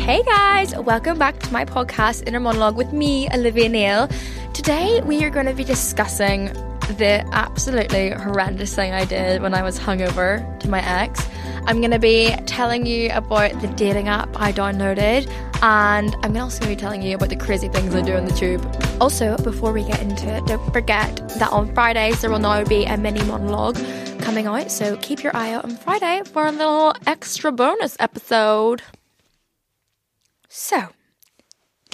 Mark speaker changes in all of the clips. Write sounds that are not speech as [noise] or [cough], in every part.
Speaker 1: Hey guys, welcome back to my podcast, Inner Monologue, with me, Olivia Neal. Today we are going to be discussing the absolutely horrendous thing I did when I was hungover to my ex. I'm going to be telling you about the dating app I downloaded, and I'm also going to be telling you about the crazy things I do on the tube. Also, before we get into it, don't forget that on Fridays there will now be a mini monologue coming out, so keep your eye out on Friday for a little extra bonus episode. So,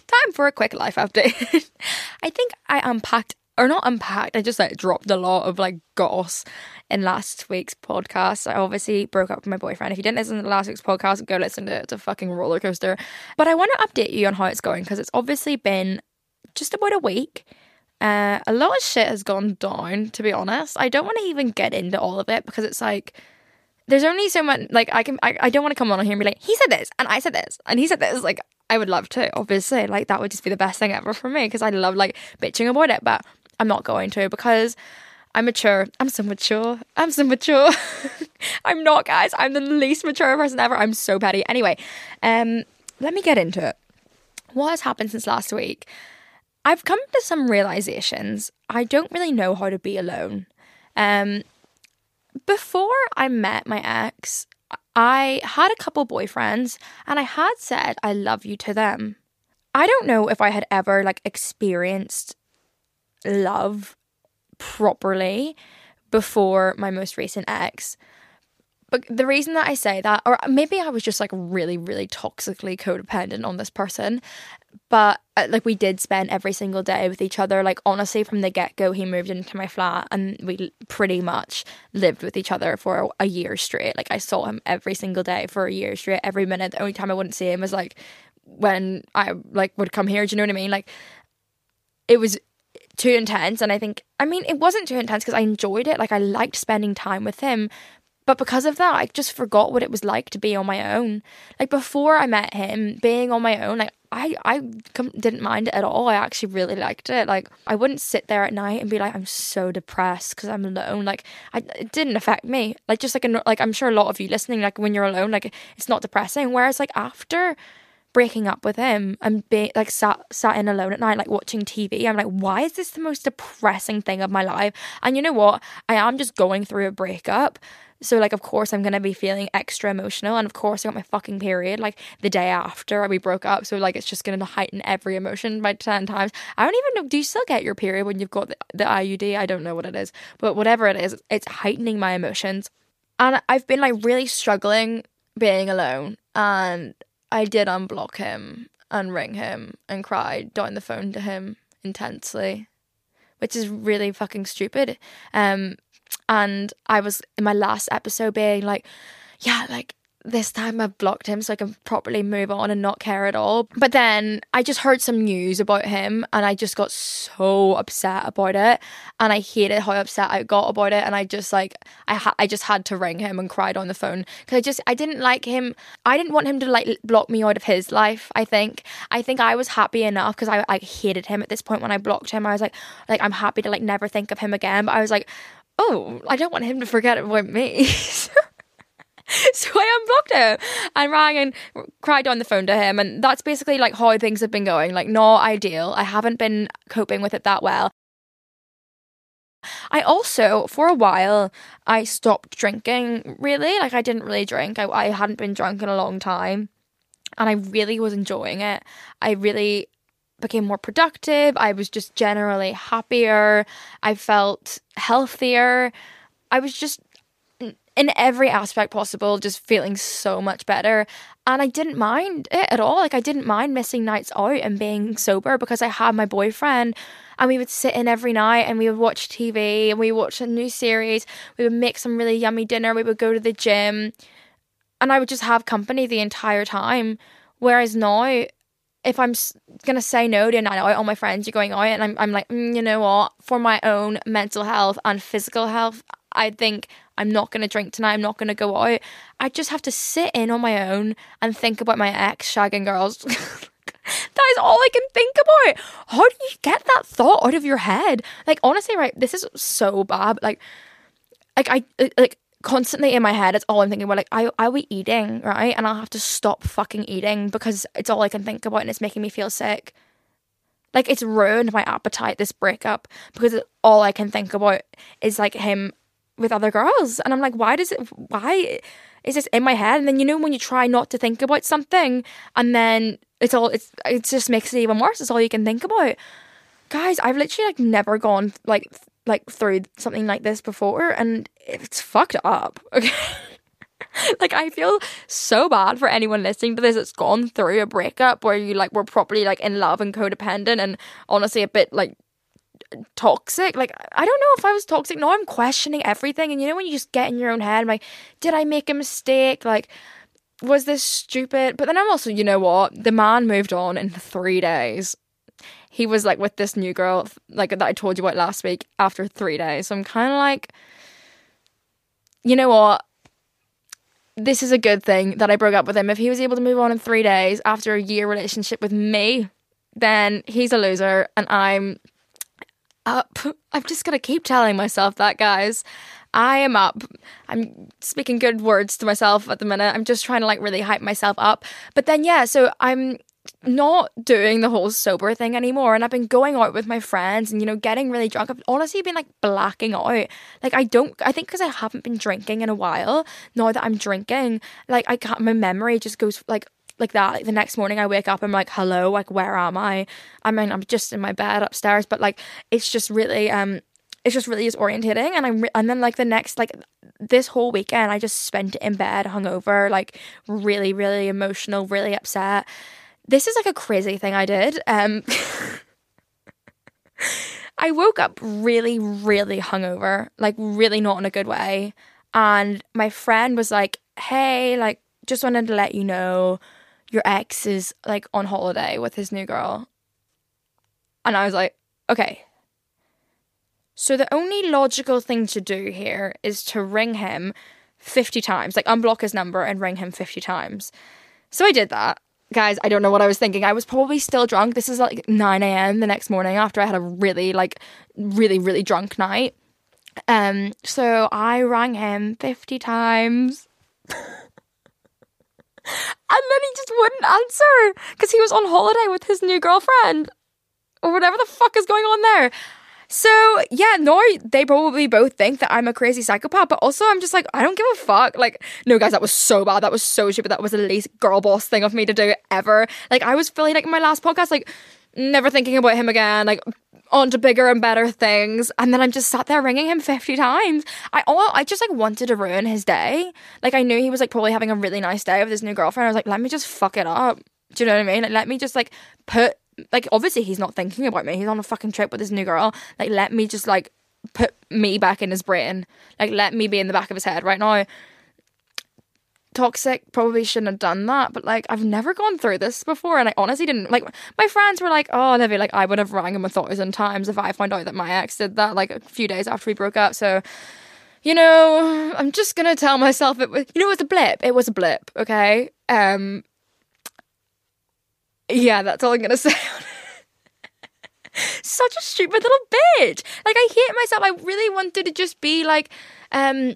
Speaker 1: time for a quick life update. [laughs] I think I unpacked, or not unpacked, I just like dropped a lot of like goss in last week's podcast. I obviously broke up with my boyfriend. If you didn't listen to last week's podcast, go listen to it. It's a fucking roller coaster. But I want to update you on how it's going because it's obviously been just about a week. Uh, a lot of shit has gone down, to be honest. I don't want to even get into all of it because it's like, there's only so much like I can I, I don't want to come on here and be like he said this and I said this and he said this. Like I would love to obviously. Like that would just be the best thing ever for me because I love like bitching about it but I'm not going to because I'm mature. I'm so mature. I'm so mature. [laughs] I'm not guys. I'm the least mature person ever. I'm so petty. Anyway um let me get into it. What has happened since last week? I've come to some realizations. I don't really know how to be alone. Um before I met my ex, I had a couple boyfriends and I had said I love you to them. I don't know if I had ever like experienced love properly before my most recent ex. But the reason that I say that, or maybe I was just like really, really toxically codependent on this person, but uh, like we did spend every single day with each other. Like honestly, from the get go, he moved into my flat and we pretty much lived with each other for a year straight. Like I saw him every single day for a year straight, every minute. The only time I wouldn't see him was like when I like would come here. Do you know what I mean? Like it was too intense and i think i mean it wasn't too intense because i enjoyed it like i liked spending time with him but because of that, I just forgot what it was like to be on my own. Like before I met him, being on my own, like I I didn't mind it at all. I actually really liked it. Like I wouldn't sit there at night and be like I'm so depressed because I'm alone. Like I, it didn't affect me. Like just like a, like I'm sure a lot of you listening, like when you're alone, like it's not depressing. Whereas like after breaking up with him and being like sat sat in alone at night like watching TV I'm like why is this the most depressing thing of my life and you know what I am just going through a breakup so like of course I'm gonna be feeling extra emotional and of course I got my fucking period like the day after we broke up. So like it's just gonna heighten every emotion by ten times. I don't even know do you still get your period when you've got the, the IUD? I don't know what it is. But whatever it is, it's heightening my emotions. And I've been like really struggling being alone and I did unblock him and ring him and cried down the phone to him intensely. Which is really fucking stupid. Um and I was in my last episode being like, yeah, like this time I've blocked him so I can properly move on and not care at all. But then I just heard some news about him and I just got so upset about it. And I hated how upset I got about it. And I just like, I, ha- I just had to ring him and cried on the phone because I just, I didn't like him. I didn't want him to like block me out of his life, I think. I think I was happy enough because I, I hated him at this point when I blocked him. I was like, like, I'm happy to like never think of him again. But I was like, oh, I don't want him to forget about me. [laughs] [laughs] so I unblocked him and rang and cried on the phone to him. And that's basically like how things have been going. Like, not ideal. I haven't been coping with it that well. I also, for a while, I stopped drinking really. Like, I didn't really drink. I, I hadn't been drunk in a long time. And I really was enjoying it. I really became more productive. I was just generally happier. I felt healthier. I was just in every aspect possible, just feeling so much better. And I didn't mind it at all. Like, I didn't mind missing nights out and being sober because I had my boyfriend and we would sit in every night and we would watch TV and we watched a new series. We would make some really yummy dinner. We would go to the gym and I would just have company the entire time. Whereas now, if I'm gonna say no to a night out, all my friends are going out, and I'm, I'm like, mm, you know what? For my own mental health and physical health, I think I'm not gonna drink tonight. I'm not gonna go out. I just have to sit in on my own and think about my ex shagging girls. [laughs] that is all I can think about. How do you get that thought out of your head? Like honestly, right? This is so bad. Like, like I like constantly in my head, it's all I'm thinking about. Like, I, I be eating, right? And I'll have to stop fucking eating because it's all I can think about and it's making me feel sick. Like, it's ruined my appetite, this breakup, because all I can think about is like him with other girls. And I'm like, why does it, why is this in my head? And then, you know, when you try not to think about something and then it's all, it's, it just makes it even worse. It's all you can think about. Guys, I've literally like never gone like like through something like this before and it's fucked up. [laughs] Okay. like I feel so bad for anyone listening to this that's gone through a breakup where you like were properly like in love and codependent and honestly a bit like toxic. Like I don't know if I was toxic. No, I'm questioning everything and you know when you just get in your own head, I'm like, did I make a mistake? Like was this stupid? But then I'm also, you know what? The man moved on in three days he was like with this new girl, like that I told you about last week, after three days. So I'm kind of like, you know what? This is a good thing that I broke up with him. If he was able to move on in three days after a year relationship with me, then he's a loser and I'm up. I'm just gonna keep telling myself that, guys. I am up. I'm speaking good words to myself at the minute. I'm just trying to like really hype myself up. But then, yeah, so I'm not doing the whole sober thing anymore and I've been going out with my friends and you know getting really drunk. I've honestly been like blacking out. Like I don't I think cuz I haven't been drinking in a while. Now that I'm drinking, like I can't my memory just goes like like that. Like the next morning I wake up I'm like hello, like where am I? I mean I'm just in my bed upstairs, but like it's just really um it's just really disorientating and I'm re- and then like the next like this whole weekend I just spent it in bed hungover, like really really emotional, really upset this is like a crazy thing I did. Um, [laughs] I woke up really, really hungover, like really not in a good way. And my friend was like, hey, like, just wanted to let you know your ex is like on holiday with his new girl. And I was like, okay. So the only logical thing to do here is to ring him 50 times, like unblock his number and ring him 50 times. So I did that guys, I don't know what I was thinking. I was probably still drunk. This is like 9 a.m. the next morning after I had a really, like, really, really drunk night. Um, so I rang him 50 times. [laughs] and then he just wouldn't answer because he was on holiday with his new girlfriend or whatever the fuck is going on there. So yeah, no, they probably both think that I'm a crazy psychopath, but also I'm just like, I don't give a fuck. Like, no, guys, that was so bad. That was so stupid. That was the least girl boss thing of me to do ever. Like, I was feeling like my last podcast, like, never thinking about him again. Like, on to bigger and better things. And then I'm just sat there ringing him 50 times. I all I just like wanted to ruin his day. Like I knew he was like probably having a really nice day with his new girlfriend. I was like, let me just fuck it up. Do you know what I mean? Like let me just like put like obviously he's not thinking about me. He's on a fucking trip with his new girl. Like let me just like put me back in his brain. Like let me be in the back of his head right now. Toxic probably shouldn't have done that, but like I've never gone through this before, and I honestly didn't. Like my friends were like, "Oh, Olivia, like I would have rang him a thousand times if I found out that my ex did that." Like a few days after we broke up, so you know, I'm just gonna tell myself it was. You know, it was a blip. It was a blip. Okay. Um, yeah, that's all I'm gonna [laughs] say. Such a stupid little bitch. Like I hate myself. I really wanted to just be like, um,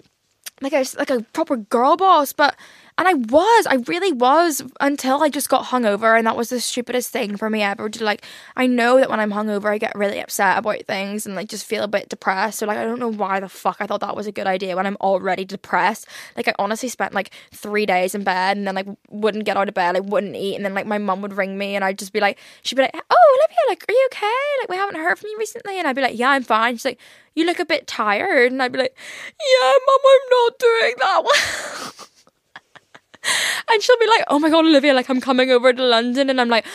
Speaker 1: like a like a proper girl boss, but and I was, I really was until I just got hungover, and that was the stupidest thing for me ever. To like, I know that when I'm hungover, I get really upset about things and like just feel a bit depressed. So like, I don't know why the fuck I thought that was a good idea when I'm already depressed. Like, I honestly spent like three days in bed and then like wouldn't get out of bed, I wouldn't eat, and then like my mum would ring me and I'd just be like, she'd be like, "Oh, Olivia, like, are you okay? Like, we haven't heard from you recently," and I'd be like, "Yeah, I'm fine." She's like, "You look a bit tired," and I'd be like, "Yeah, mum, I'm not doing that well." [laughs] [laughs] and she'll be like, "Oh my god, Olivia, like I'm coming over to London," and I'm like,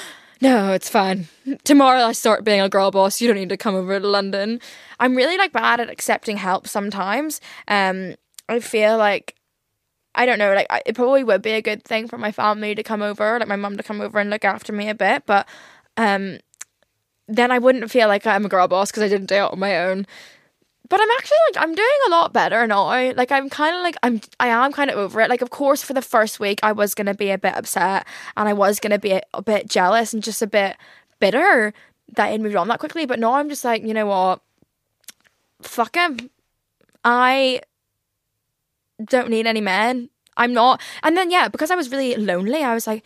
Speaker 1: "No, it's fine. Tomorrow I start being a girl boss. You don't need to come over to London." I'm really like bad at accepting help sometimes. Um, I feel like I don't know, like it probably would be a good thing for my family to come over, like my mum to come over and look after me a bit, but um, then I wouldn't feel like I'm a girl boss because I didn't do it on my own but I'm actually like I'm doing a lot better now. Like I'm kind of like I'm I am kind of over it. Like of course for the first week I was gonna be a bit upset and I was gonna be a, a bit jealous and just a bit bitter that it moved on that quickly. But now I'm just like you know what, fuck him. I don't need any men. I'm not. And then yeah, because I was really lonely, I was like,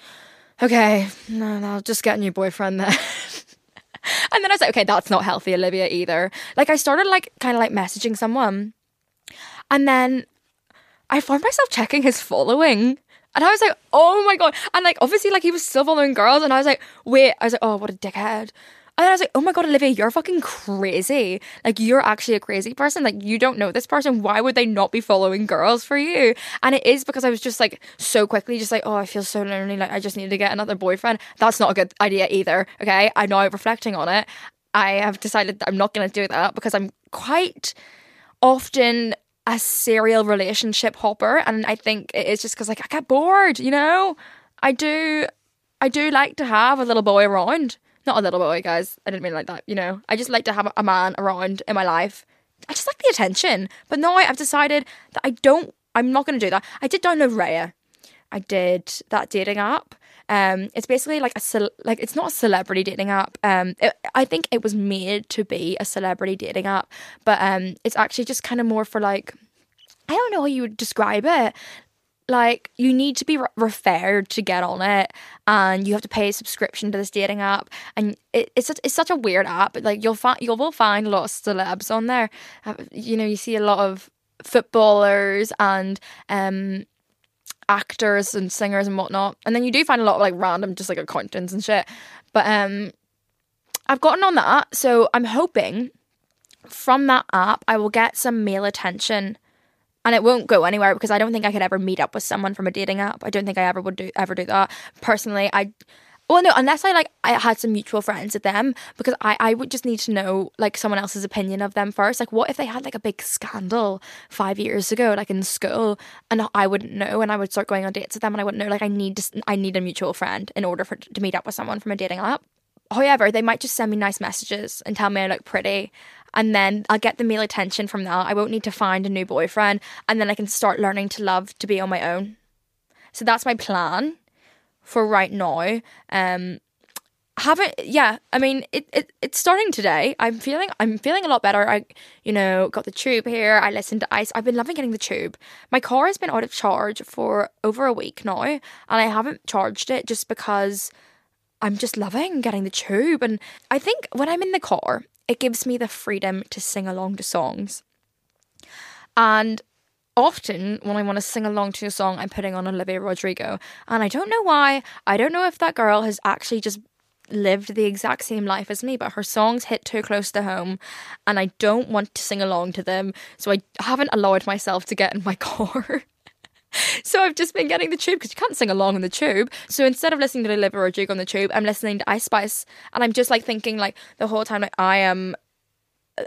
Speaker 1: okay, no, I'll just get a new boyfriend then. [laughs] [laughs] and then I was like, okay, that's not healthy, Olivia, either. Like I started like kind of like messaging someone. And then I found myself checking his following. And I was like, oh my god. And like obviously like he was still following girls and I was like, wait, I was like, oh what a dickhead. And I was like, oh my God, Olivia, you're fucking crazy. Like, you're actually a crazy person. Like, you don't know this person. Why would they not be following girls for you? And it is because I was just like, so quickly, just like, oh, I feel so lonely. Like, I just need to get another boyfriend. That's not a good idea either. Okay. I'm now reflecting on it. I have decided that I'm not going to do that because I'm quite often a serial relationship hopper. And I think it is just because, like, I get bored, you know? I do. I do like to have a little boy around. Not a little boy, guys. I didn't mean like that, you know. I just like to have a man around in my life. I just like the attention. But now I've decided that I don't, I'm not going to do that. I did download Raya. I did that dating app. Um, it's basically like a ce- like it's not a celebrity dating app. Um, it, I think it was made to be a celebrity dating app, but um, it's actually just kind of more for like I don't know how you would describe it like you need to be re- referred to get on it and you have to pay a subscription to this dating app and it, it's, a, it's such a weird app but like you'll find you will find a lot of celebs on there. Uh, you know you see a lot of footballers and um actors and singers and whatnot and then you do find a lot of like random just like accountants and shit. But um i've gotten on that so i'm hoping from that app i will get some male attention and it won't go anywhere because I don't think I could ever meet up with someone from a dating app. I don't think I ever would do ever do that. Personally, I well no, unless I like I had some mutual friends with them because I I would just need to know like someone else's opinion of them first. Like what if they had like a big scandal 5 years ago like in school and I wouldn't know and I would start going on dates with them and I wouldn't know like I need to I need a mutual friend in order for to meet up with someone from a dating app. However, they might just send me nice messages and tell me I look pretty and then I'll get the male attention from that. I won't need to find a new boyfriend, and then I can start learning to love to be on my own. So that's my plan for right now. Um, haven't yeah i mean it, it it's starting today. I'm feeling i'm feeling a lot better. I you know got the tube here. I listened to ice. I've been loving getting the tube. My car has been out of charge for over a week now and i haven't charged it just because i'm just loving getting the tube. And i think when i'm in the car it gives me the freedom to sing along to songs. And often when I want to sing along to a song, I'm putting on Olivia Rodrigo. And I don't know why. I don't know if that girl has actually just lived the exact same life as me, but her songs hit too close to home and I don't want to sing along to them. So I haven't allowed myself to get in my [laughs] car. So I've just been getting the tube because you can't sing along in the tube. So instead of listening to Olivia Rodrigo on the tube, I'm listening to Ice Spice, and I'm just like thinking like the whole time like I am.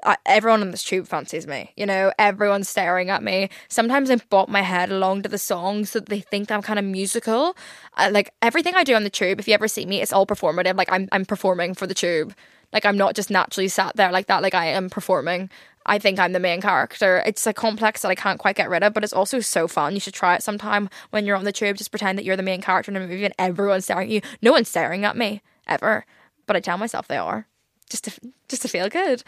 Speaker 1: I, everyone on this tube fancies me, you know. Everyone's staring at me. Sometimes I bop my head along to the song so that they think I'm kind of musical. Uh, like everything I do on the tube, if you ever see me, it's all performative. Like I'm, I'm performing for the tube. Like I'm not just naturally sat there like that. Like I am performing. I think I'm the main character. It's a complex that I can't quite get rid of, but it's also so fun. You should try it sometime when you're on the tube. Just pretend that you're the main character in a movie and everyone's staring at you. No one's staring at me ever, but I tell myself they are, just to just to feel good.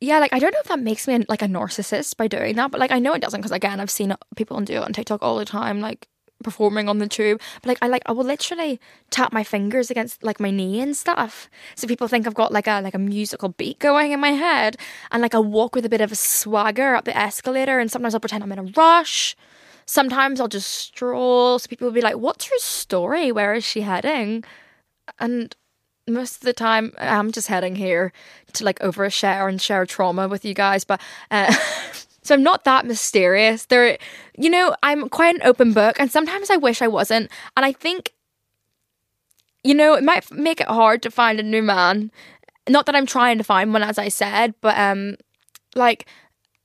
Speaker 1: Yeah, like I don't know if that makes me like a narcissist by doing that, but like I know it doesn't because again I've seen people do it on TikTok all the time. Like performing on the tube. But like I like I will literally tap my fingers against like my knee and stuff. So people think I've got like a like a musical beat going in my head. And like I walk with a bit of a swagger up the escalator and sometimes I'll pretend I'm in a rush. Sometimes I'll just stroll. So people will be like, What's her story? Where is she heading? And most of the time I'm just heading here to like overshare and share trauma with you guys. But uh [laughs] So I'm not that mysterious. There, you know, I'm quite an open book, and sometimes I wish I wasn't. And I think, you know, it might make it hard to find a new man. Not that I'm trying to find one, as I said, but um, like,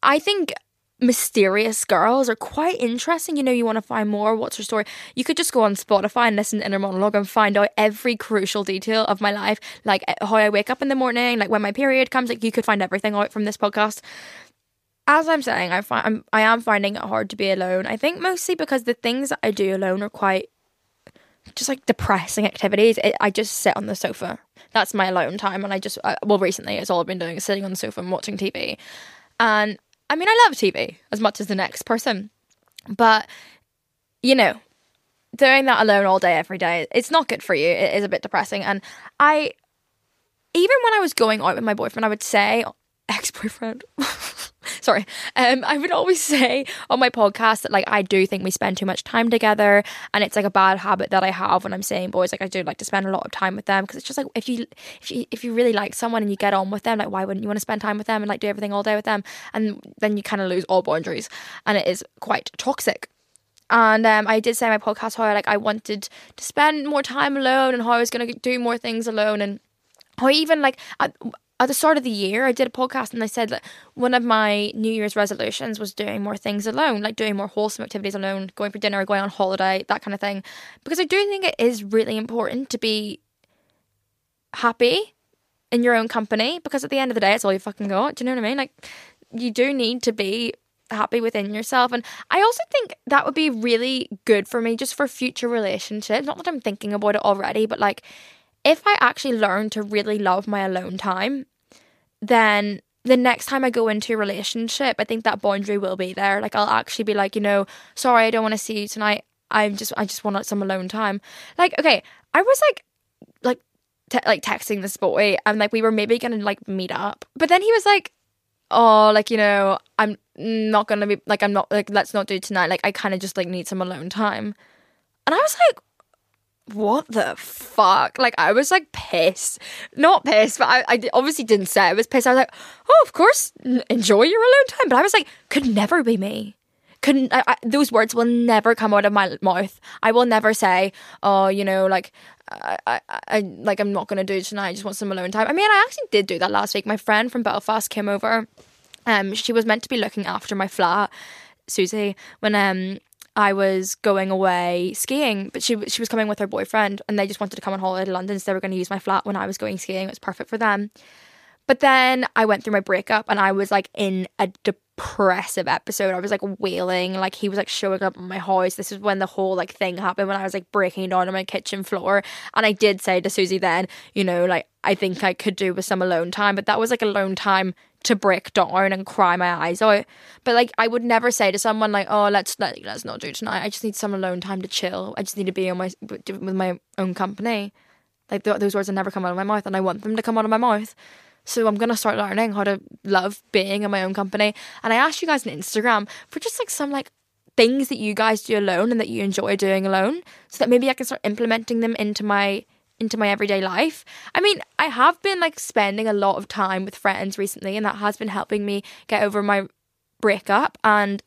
Speaker 1: I think mysterious girls are quite interesting. You know, you want to find more. What's her story? You could just go on Spotify and listen to Inner Monologue and find out every crucial detail of my life, like how I wake up in the morning, like when my period comes. Like you could find everything out from this podcast as I'm saying, I find I'm, I am finding it hard to be alone. I think mostly because the things that I do alone are quite just like depressing activities, it, I just sit on the sofa. That's my alone time. And I just, uh, well, recently it's all I've been doing is sitting on the sofa and watching TV. And I mean, I love TV as much as the next person. But, you know, doing that alone all day, every day, it's not good for you. It is a bit depressing. And I, even when I was going out with my boyfriend, I would say, [laughs] ex boyfriend, sorry, um, I would always [laughs] say on my podcast that like I do think we spend too much time together, and it's like a bad habit that I have when I'm saying boys. Like I do like to spend a lot of time with them because it's just like if you if you if you really like someone and you get on with them, like why wouldn't you want to spend time with them and like do everything all day with them? And then you kind of lose all boundaries, and it is quite toxic. And um, I did say in my podcast how I, like I wanted to spend more time alone and how I was going to do more things alone and how even like at, at the start of the year I did a podcast and I said that one of my New Year's resolutions was doing more things alone, like doing more wholesome activities alone, going for dinner, going on holiday, that kind of thing. Because I do think it is really important to be happy in your own company because at the end of the day it's all you fucking got. Do you know what I mean? Like you do need to be happy within yourself. And I also think that would be really good for me just for future relationships. Not that I'm thinking about it already, but like if I actually learn to really love my alone time, then the next time I go into a relationship, I think that boundary will be there. Like I'll actually be like, you know, sorry, I don't want to see you tonight. I'm just, I just want some alone time. Like, okay, I was like, like, te- like texting this boy, and like we were maybe gonna like meet up, but then he was like, oh, like you know, I'm not gonna be like, I'm not like, let's not do tonight. Like, I kind of just like need some alone time, and I was like, what the fuck? Like, I was like pissed. Not pissed, but I, I obviously didn't say I was pissed. I was like, oh, of course, enjoy your alone time. But I was like, could never be me. Couldn't, I, I, those words will never come out of my mouth. I will never say, oh, you know, like, I, I, I like, I'm not going to do tonight. I just want some alone time. I mean, I actually did do that last week. My friend from Belfast came over. Um, she was meant to be looking after my flat, Susie, when um I was going away skiing, but she she was coming with her boyfriend, and they just wanted to come on holiday to London, so they were going to use my flat when I was going skiing. It was perfect for them. But then I went through my breakup, and I was like in a depressive episode. I was like wailing, like he was like showing up in my house. This is when the whole like thing happened when I was like breaking down on my kitchen floor, and I did say to Susie then, you know, like I think I could do with some alone time, but that was like alone time to break down and cry my eyes out. But like I would never say to someone like, "Oh, let's let, let's not do tonight. I just need some alone time to chill. I just need to be on my with my own company." Like th- those words have never come out of my mouth, and I want them to come out of my mouth. So I'm gonna start learning how to love being in my own company. And I asked you guys on Instagram for just like some like things that you guys do alone and that you enjoy doing alone, so that maybe I can start implementing them into my into my everyday life. I mean, I have been like spending a lot of time with friends recently, and that has been helping me get over my breakup. And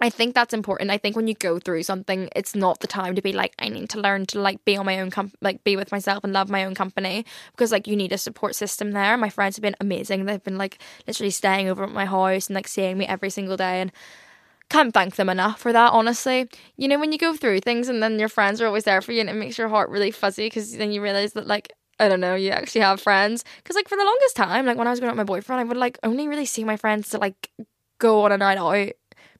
Speaker 1: I think that's important. I think when you go through something, it's not the time to be like, I need to learn to like be on my own, com- like be with myself and love my own company because like you need a support system there. My friends have been amazing. They've been like literally staying over at my house and like seeing me every single day. And can't thank them enough for that, honestly. You know, when you go through things and then your friends are always there for you and it makes your heart really fuzzy because then you realize that, like, I don't know, you actually have friends. Because, like, for the longest time, like, when I was going out with my boyfriend, I would, like, only really see my friends to, like, go on a night out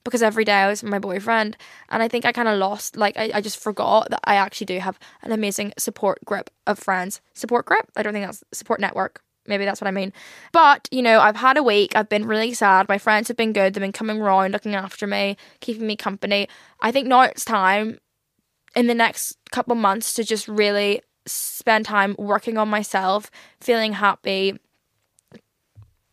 Speaker 1: because every day I was with my boyfriend. And I think I kind of lost, like, I, I just forgot that I actually do have an amazing support group of friends. Support group? I don't think that's support network. Maybe that's what I mean. But, you know, I've had a week. I've been really sad. My friends have been good. They've been coming around, looking after me, keeping me company. I think now it's time in the next couple months to just really spend time working on myself, feeling happy,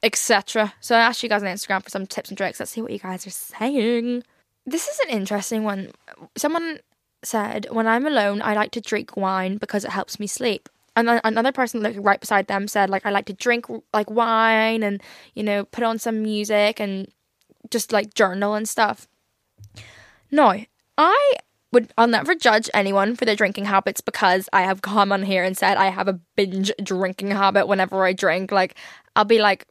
Speaker 1: etc. So I asked you guys on Instagram for some tips and tricks. Let's see what you guys are saying. This is an interesting one. Someone said, When I'm alone, I like to drink wine because it helps me sleep and another person like right beside them said like I like to drink like wine and you know put on some music and just like journal and stuff. No, I would I'll never judge anyone for their drinking habits because I have come on here and said I have a binge drinking habit whenever I drink. Like I'll be like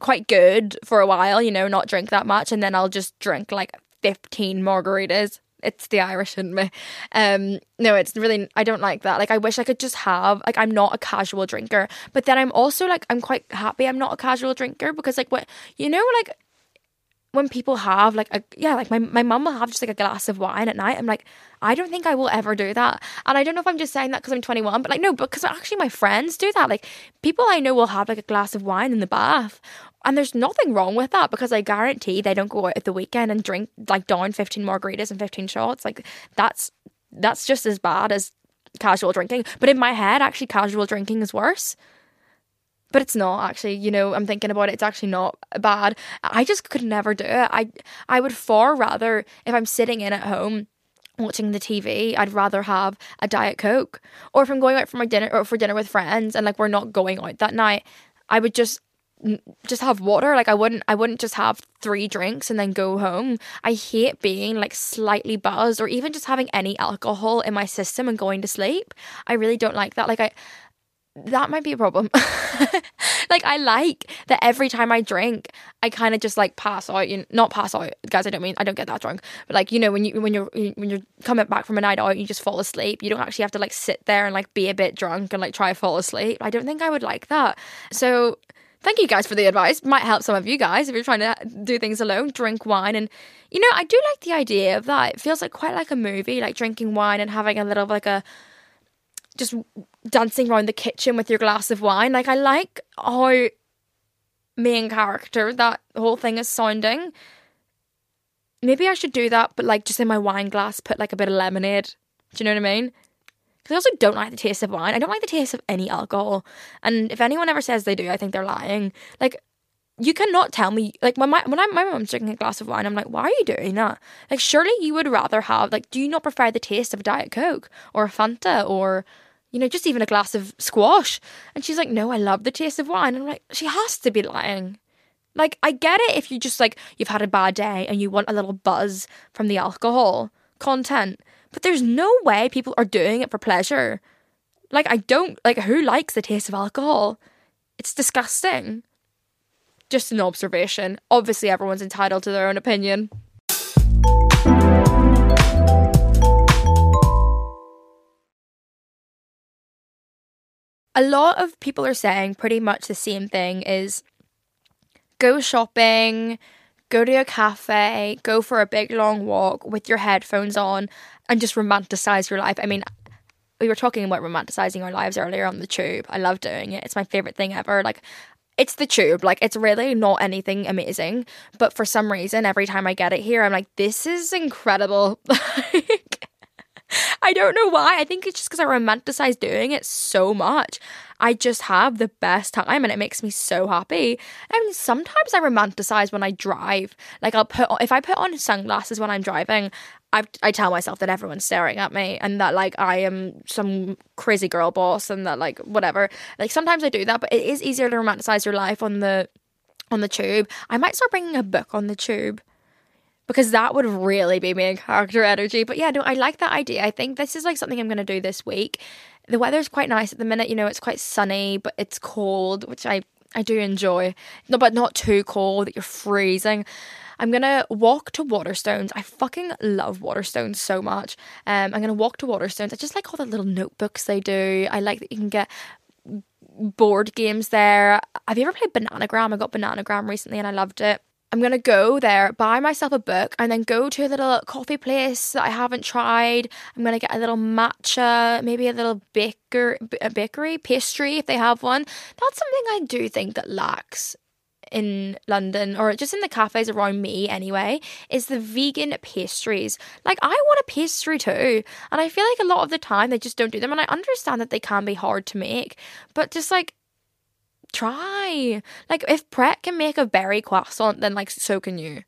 Speaker 1: quite good for a while, you know, not drink that much and then I'll just drink like 15 margaritas it's the Irish in me. Um, no, it's really I don't like that. Like I wish I could just have like I'm not a casual drinker, but then I'm also like I'm quite happy I'm not a casual drinker because like what you know like when people have like a yeah like my, my mum will have just like a glass of wine at night. I'm like i don't think i will ever do that. And i don't know if i'm just saying that because i'm 21 but like no because actually my friends do that. Like people i know will have like a glass of wine in the bath. And there's nothing wrong with that because i guarantee they don't go out at the weekend and drink like down 15 margaritas and 15 shots. Like that's that's just as bad as casual drinking. But in my head actually casual drinking is worse but it's not actually you know i'm thinking about it it's actually not bad. I just could never do it. I i would far rather if i'm sitting in at home watching the TV, I'd rather have a diet coke. Or if I'm going out for my dinner or for dinner with friends and like we're not going out that night, I would just just have water. Like i wouldn't i wouldn't just have three drinks and then go home. I hate being like slightly buzzed or even just having any alcohol in my system and going to sleep. I really don't like that. Like i that might be a problem. [laughs] like I like that every time I drink, I kind of just like pass out. You know, not pass out, guys. I don't mean I don't get that drunk, but like you know when you when you're when you're coming back from a night out, you just fall asleep. You don't actually have to like sit there and like be a bit drunk and like try to fall asleep. I don't think I would like that. So thank you guys for the advice. Might help some of you guys if you're trying to do things alone. Drink wine and you know I do like the idea of that. It feels like quite like a movie, like drinking wine and having a little like a just dancing around the kitchen with your glass of wine. Like I like how main character that whole thing is sounding. Maybe I should do that, but like just in my wine glass, put like a bit of lemonade. Do you know what I mean? Because I also don't like the taste of wine. I don't like the taste of any alcohol. And if anyone ever says they do, I think they're lying. Like you cannot tell me like when my when I, my mom's drinking a glass of wine, I'm like, why are you doing that? Like, surely you would rather have like, do you not prefer the taste of a diet coke or a Fanta or you know, just even a glass of squash? And she's like, no, I love the taste of wine. And I'm like, she has to be lying. Like, I get it if you just like you've had a bad day and you want a little buzz from the alcohol content, but there's no way people are doing it for pleasure. Like, I don't like who likes the taste of alcohol. It's disgusting just an observation. Obviously, everyone's entitled to their own opinion. A lot of people are saying pretty much the same thing is go shopping, go to a cafe, go for a big long walk with your headphones on and just romanticize your life. I mean, we were talking about romanticizing our lives earlier on the tube. I love doing it. It's my favorite thing ever. Like it's the tube. Like it's really not anything amazing, but for some reason, every time I get it here, I'm like, this is incredible. [laughs] like, [laughs] I don't know why. I think it's just because I romanticize doing it so much. I just have the best time and it makes me so happy. Mean, sometimes I romanticize when I drive. Like I'll put if I put on sunglasses when I'm driving, I, I tell myself that everyone's staring at me and that like I am some crazy girl boss and that like whatever. Like sometimes I do that, but it is easier to romanticize your life on the on the tube. I might start bringing a book on the tube because that would really be main character energy. But yeah, no, I like that idea. I think this is like something I'm going to do this week. The weather's quite nice at the minute. You know, it's quite sunny, but it's cold, which I I do enjoy. No, but not too cold that you're freezing. I'm gonna walk to Waterstones. I fucking love Waterstones so much. Um, I'm gonna walk to Waterstones. I just like all the little notebooks they do. I like that you can get board games there. Have you ever played Bananagram? I got Bananagram recently and I loved it. I'm gonna go there, buy myself a book, and then go to a little coffee place that I haven't tried. I'm gonna get a little matcha, maybe a little baker, a bakery pastry if they have one. That's something I do think that lacks in London or just in the cafes around me anyway is the vegan pastries. Like I want a pastry too. And I feel like a lot of the time they just don't do them and I understand that they can be hard to make, but just like try. Like if Pret can make a berry croissant then like so can you.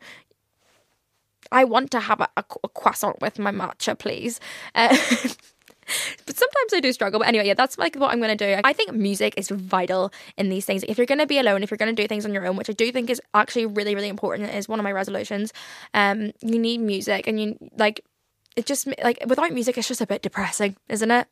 Speaker 1: I want to have a, a, a croissant with my matcha, please. [laughs] Uh, but sometimes I do struggle. But anyway, yeah, that's like what I'm going to do. I think music is vital in these things. If you're going to be alone, if you're going to do things on your own, which I do think is actually really, really important, it is one of my resolutions. Um, you need music, and you like it. Just like without music, it's just a bit depressing, isn't it?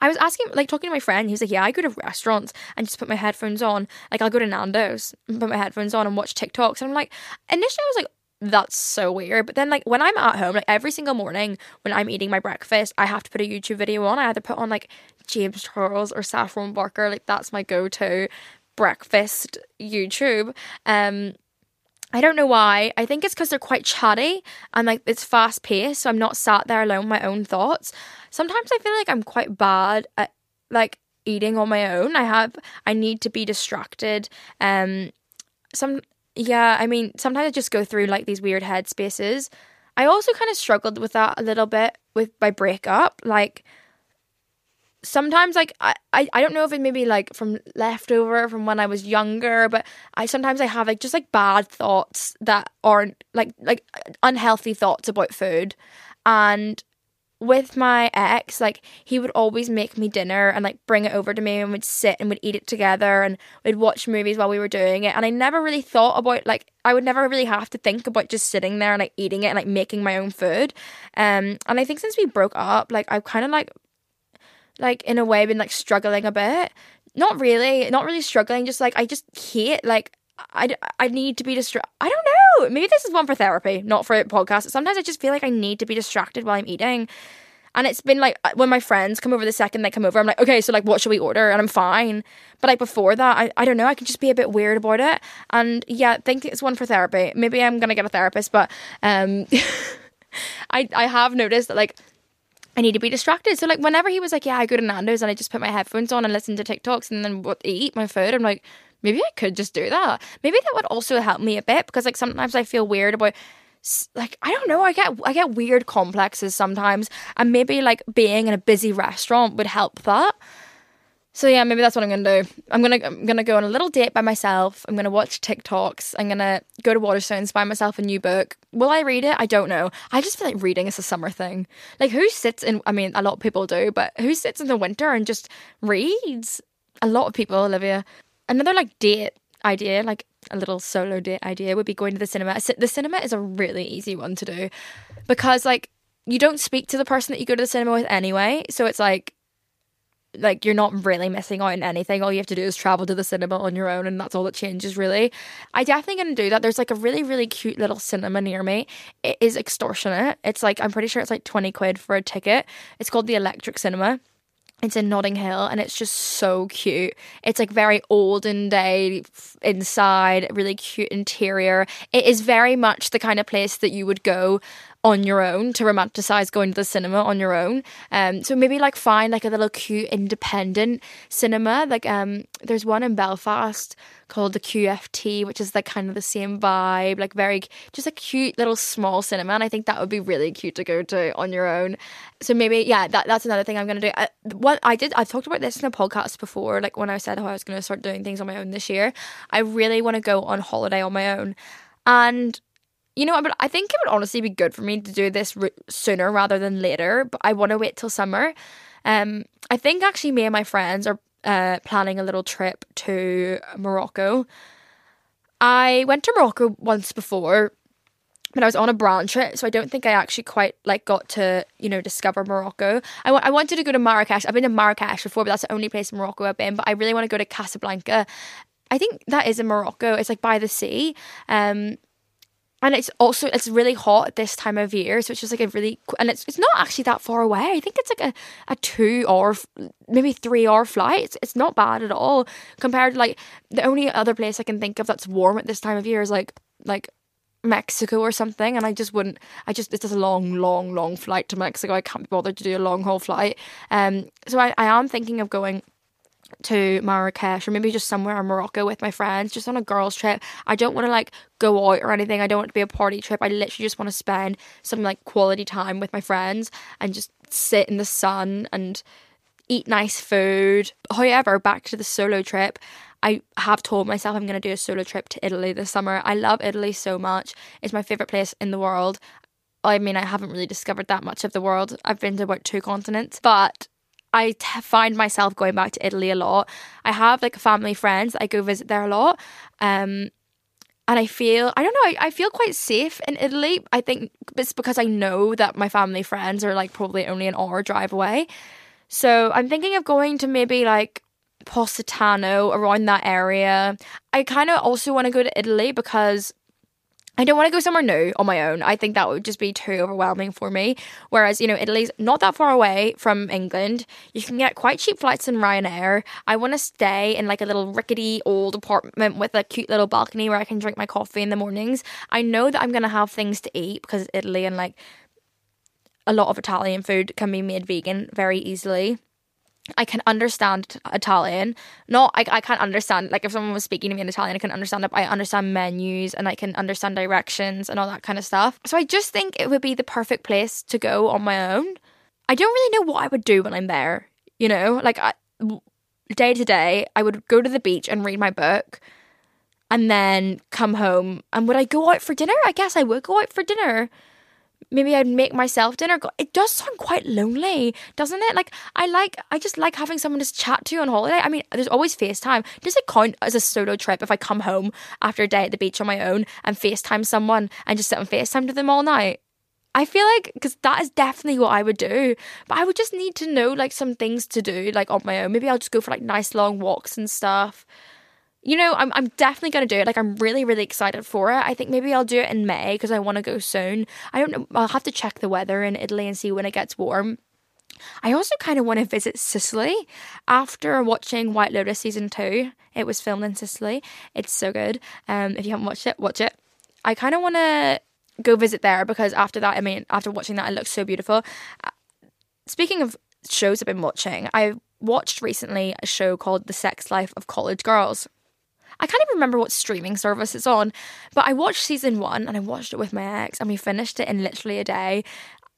Speaker 1: I was asking, like, talking to my friend. He was like, "Yeah, I go to restaurants and just put my headphones on. Like, I'll go to Nando's, and put my headphones on, and watch TikToks." And I'm like, initially, I was like, that's so weird. But then, like, when I'm at home, like, every single morning when I'm eating my breakfast, I have to put a YouTube video on. I either put on, like, James Charles or Saffron Barker. Like, that's my go to breakfast YouTube. Um, I don't know why. I think it's because they're quite chatty and like it's fast paced, so I'm not sat there alone with my own thoughts. Sometimes I feel like I'm quite bad at like eating on my own. I have I need to be distracted. Um some yeah, I mean sometimes I just go through like these weird head spaces. I also kind of struggled with that a little bit with my breakup. Like sometimes like I, I I don't know if it maybe like from leftover from when I was younger, but I sometimes I have like just like bad thoughts that aren't like like unhealthy thoughts about food. And with my ex, like he would always make me dinner and like bring it over to me and we'd sit and we'd eat it together and we'd watch movies while we were doing it. And I never really thought about like I would never really have to think about just sitting there and like eating it and like making my own food. Um and I think since we broke up, like I've kind of like like in a way been like struggling a bit. Not really, not really struggling, just like I just hate like I, I need to be distracted. I don't know. Maybe this is one for therapy, not for a podcast. Sometimes I just feel like I need to be distracted while I'm eating. And it's been like uh, when my friends come over the second they come over, I'm like, okay, so like what should we order? And I'm fine. But like before that, I, I don't know, I can just be a bit weird about it. And yeah, I think it's one for therapy. Maybe I'm gonna get a therapist, but um [laughs] I I have noticed that like I need to be distracted. So like whenever he was like, Yeah, I go to Nando's and I just put my headphones on and listen to TikToks and then what eat my food, I'm like, maybe I could just do that. Maybe that would also help me a bit because like sometimes I feel weird about like I don't know I get I get weird complexes sometimes and maybe like being in a busy restaurant would help that. So yeah, maybe that's what I'm gonna do. I'm gonna I'm gonna go on a little date by myself. I'm gonna watch TikToks. I'm gonna go to Waterstones, buy myself a new book. Will I read it? I don't know. I just feel like reading is a summer thing. Like who sits in? I mean, a lot of people do, but who sits in the winter and just reads? A lot of people, Olivia. Another like date idea, like a little solo date idea, would be going to the cinema. The cinema is a really easy one to do because like you don't speak to the person that you go to the cinema with anyway. So it's like like you're not really missing out on anything. All you have to do is travel to the cinema on your own, and that's all that changes, really. I definitely gonna do that. There's like a really, really cute little cinema near me. It is extortionate. It's like I'm pretty sure it's like twenty quid for a ticket. It's called the Electric Cinema. It's in Notting Hill and it's just so cute. It's like very olden day inside, really cute interior. It is very much the kind of place that you would go on your own to romanticize going to the cinema on your own. Um, so maybe like find like a little cute independent cinema. Like um, there's one in Belfast called the QFT, which is like kind of the same vibe, like very just a cute little small cinema. And I think that would be really cute to go to on your own. So maybe yeah, that that's another thing I'm gonna do. I, what I did, I've talked about this in a podcast before, like when I said how I was gonna start doing things on my own this year. I really want to go on holiday on my own, and you know, but I think it would honestly be good for me to do this sooner rather than later. But I want to wait till summer. Um, I think actually me and my friends are uh, planning a little trip to Morocco. I went to Morocco once before, but I was on a brand trip, so I don't think I actually quite like got to you know discover Morocco. I, w- I wanted to go to Marrakesh. I've been to Marrakesh before, but that's the only place in Morocco I've been. But I really want to go to Casablanca. I think that is in Morocco. It's like by the sea. Um, and it's also it's really hot at this time of year so it's just like a really and it's it's not actually that far away. I think it's like a, a two or maybe three hour flight. It's, it's not bad at all compared to like the only other place i can think of that's warm at this time of year is like like mexico or something and i just wouldn't i just it's just a long long long flight to mexico. I can't be bothered to do a long haul flight. Um so i, I am thinking of going to Marrakesh or maybe just somewhere in Morocco with my friends, just on a girls' trip. I don't want to like go out or anything. I don't want to be a party trip. I literally just want to spend some like quality time with my friends and just sit in the sun and eat nice food. However, back to the solo trip. I have told myself I'm going to do a solo trip to Italy this summer. I love Italy so much. It's my favorite place in the world. I mean, I haven't really discovered that much of the world. I've been to about two continents, but I t- find myself going back to Italy a lot. I have like family friends I go visit there a lot. Um, and I feel I don't know I, I feel quite safe in Italy. I think it's because I know that my family friends are like probably only an hour drive away. So I'm thinking of going to maybe like Positano around that area. I kind of also want to go to Italy because I don't want to go somewhere new on my own. I think that would just be too overwhelming for me. Whereas, you know, Italy's not that far away from England. You can get quite cheap flights in Ryanair. I want to stay in like a little rickety old apartment with a cute little balcony where I can drink my coffee in the mornings. I know that I'm going to have things to eat because Italy and like a lot of Italian food can be made vegan very easily. I can understand Italian. Not I, I can't understand like if someone was speaking to me in Italian, I can understand it. I understand menus and I can understand directions and all that kind of stuff. So I just think it would be the perfect place to go on my own. I don't really know what I would do when I'm there. You know, like I, day to day, I would go to the beach and read my book, and then come home. And would I go out for dinner? I guess I would go out for dinner maybe I'd make myself dinner. It does sound quite lonely, doesn't it? Like I like, I just like having someone to chat to on holiday. I mean, there's always FaceTime. Does it count as a solo trip if I come home after a day at the beach on my own and FaceTime someone and just sit on FaceTime to them all night? I feel like because that is definitely what I would do, but I would just need to know like some things to do like on my own. Maybe I'll just go for like nice long walks and stuff you know, I'm, I'm definitely going to do it. Like, I'm really, really excited for it. I think maybe I'll do it in May because I want to go soon. I don't know. I'll have to check the weather in Italy and see when it gets warm. I also kind of want to visit Sicily after watching White Lotus season two. It was filmed in Sicily. It's so good. Um, if you haven't watched it, watch it. I kind of want to go visit there because after that, I mean, after watching that, it looks so beautiful. Uh, speaking of shows I've been watching, I watched recently a show called The Sex Life of College Girls. I can't even remember what streaming service it's on, but I watched season one and I watched it with my ex and we finished it in literally a day.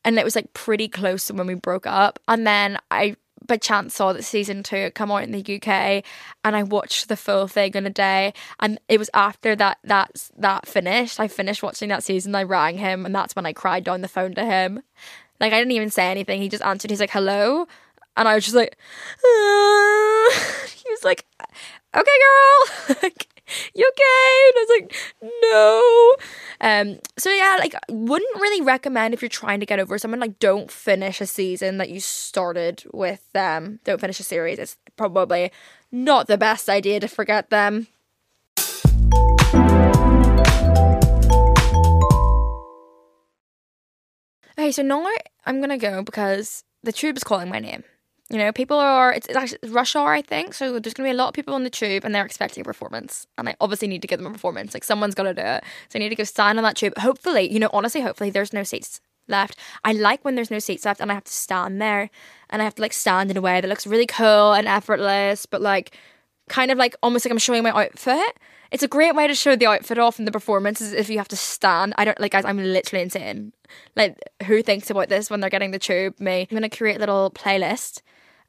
Speaker 1: And it was like pretty close to when we broke up. And then I by chance saw that season two come out in the UK and I watched the full thing in a day and it was after that that that finished I finished watching that season I rang him and that's when I cried down the phone to him like I didn't even say anything he just answered he's like hello and I was just like [laughs] he was like okay, girl, [laughs] like, you okay? And I was like, no. Um, so yeah, like, wouldn't really recommend if you're trying to get over someone, like, don't finish a season that you started with them. Don't finish a series. It's probably not the best idea to forget them. Okay, so now I'm gonna go because the tube is calling my name. You know, people are, it's, it's actually rush hour, I think. So there's going to be a lot of people on the tube and they're expecting a performance. And I obviously need to give them a performance. Like someone's got to do it. So I need to go stand on that tube. Hopefully, you know, honestly, hopefully there's no seats left. I like when there's no seats left and I have to stand there and I have to like stand in a way that looks really cool and effortless, but like kind of like almost like I'm showing my outfit. It's a great way to show the outfit off in the performance is if you have to stand. I don't like guys, I'm literally insane. Like who thinks about this when they're getting the tube? Me. I'm gonna create a little playlist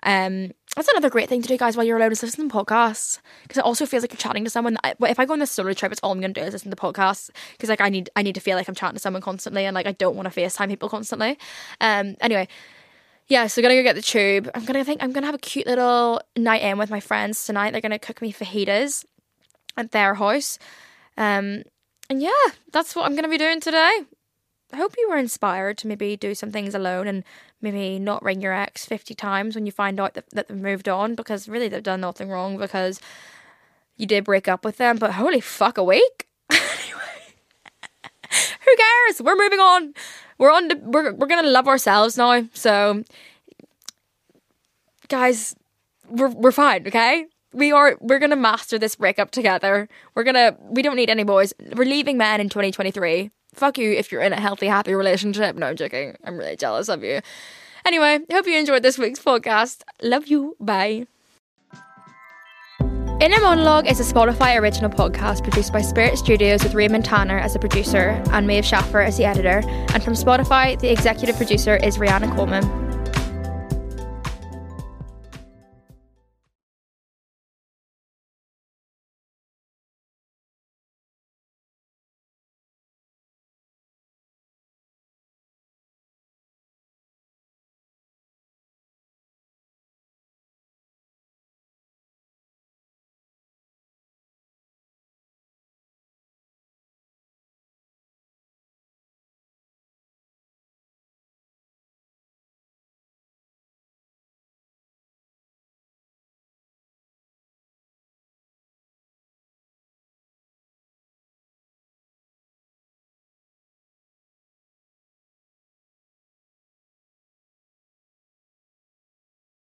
Speaker 1: um, that's another great thing to do, guys, while you're alone is listen to podcasts because it also feels like you're chatting to someone. I, if I go on this solo trip, it's all I'm gonna do is listen to podcasts because like I need I need to feel like I'm chatting to someone constantly and like I don't want to FaceTime people constantly. Um, anyway, yeah, so gonna go get the tube. I'm gonna think I'm gonna have a cute little night in with my friends tonight. They're gonna cook me fajitas at their house. Um, and yeah, that's what I'm gonna be doing today. I hope you were inspired to maybe do some things alone and maybe not ring your ex 50 times when you find out that, that they've moved on because really they've done nothing wrong because you did break up with them, but holy fuck, a week? [laughs] anyway, who cares? We're moving on. We're on. To, we're we're gonna love ourselves now. So, guys, we're we're fine. Okay, we are. We're gonna master this breakup together. We're gonna. We don't need any boys. We're leaving men in 2023 fuck you if you're in a healthy, happy relationship. No, I'm joking. I'm really jealous of you. Anyway, hope you enjoyed this week's podcast. Love you. Bye. Inner Monologue is a Spotify original podcast produced by Spirit Studios with Raymond Tanner as the producer and Maeve Schaffer as the editor. And from Spotify, the executive producer is Rihanna Coleman.